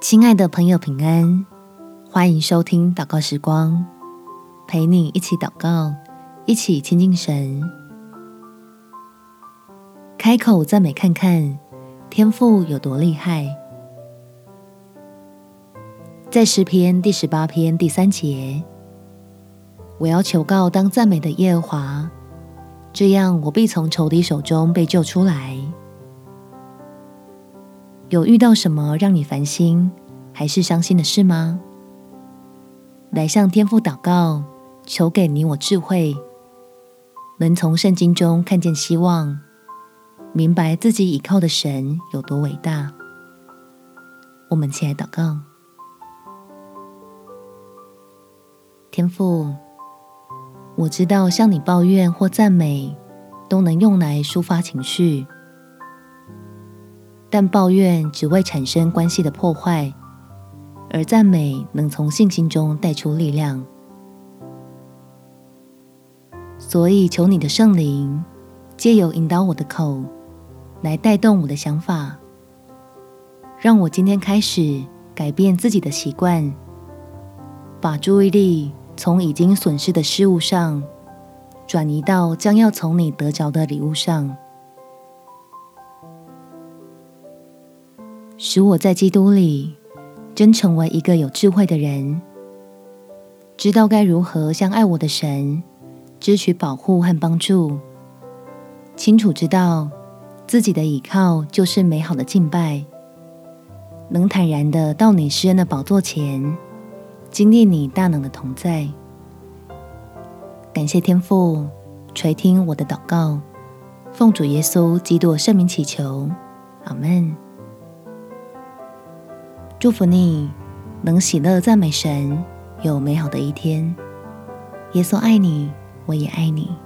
亲爱的朋友，平安！欢迎收听祷告时光，陪你一起祷告，一起亲近神。开口赞美看看，天赋有多厉害。在诗篇第十八篇第三节，我要求告当赞美的耶和华，这样我必从仇敌手中被救出来。有遇到什么让你烦心还是伤心的事吗？来向天父祷告，求给你我智慧，能从圣经中看见希望，明白自己倚靠的神有多伟大。我们起来祷告，天父，我知道向你抱怨或赞美，都能用来抒发情绪。但抱怨只会产生关系的破坏，而赞美能从信心中带出力量。所以，求你的圣灵借由引导我的口，来带动我的想法，让我今天开始改变自己的习惯，把注意力从已经损失的事物上，转移到将要从你得着的礼物上。使我在基督里真成为一个有智慧的人，知道该如何向爱我的神支取保护和帮助，清楚知道自己的倚靠就是美好的敬拜，能坦然的到你施恩的宝座前，经历你大能的同在。感谢天父垂听我的祷告，奉主耶稣基督圣名祈求，阿门。祝福你，能喜乐赞美神，有美好的一天。耶稣爱你，我也爱你。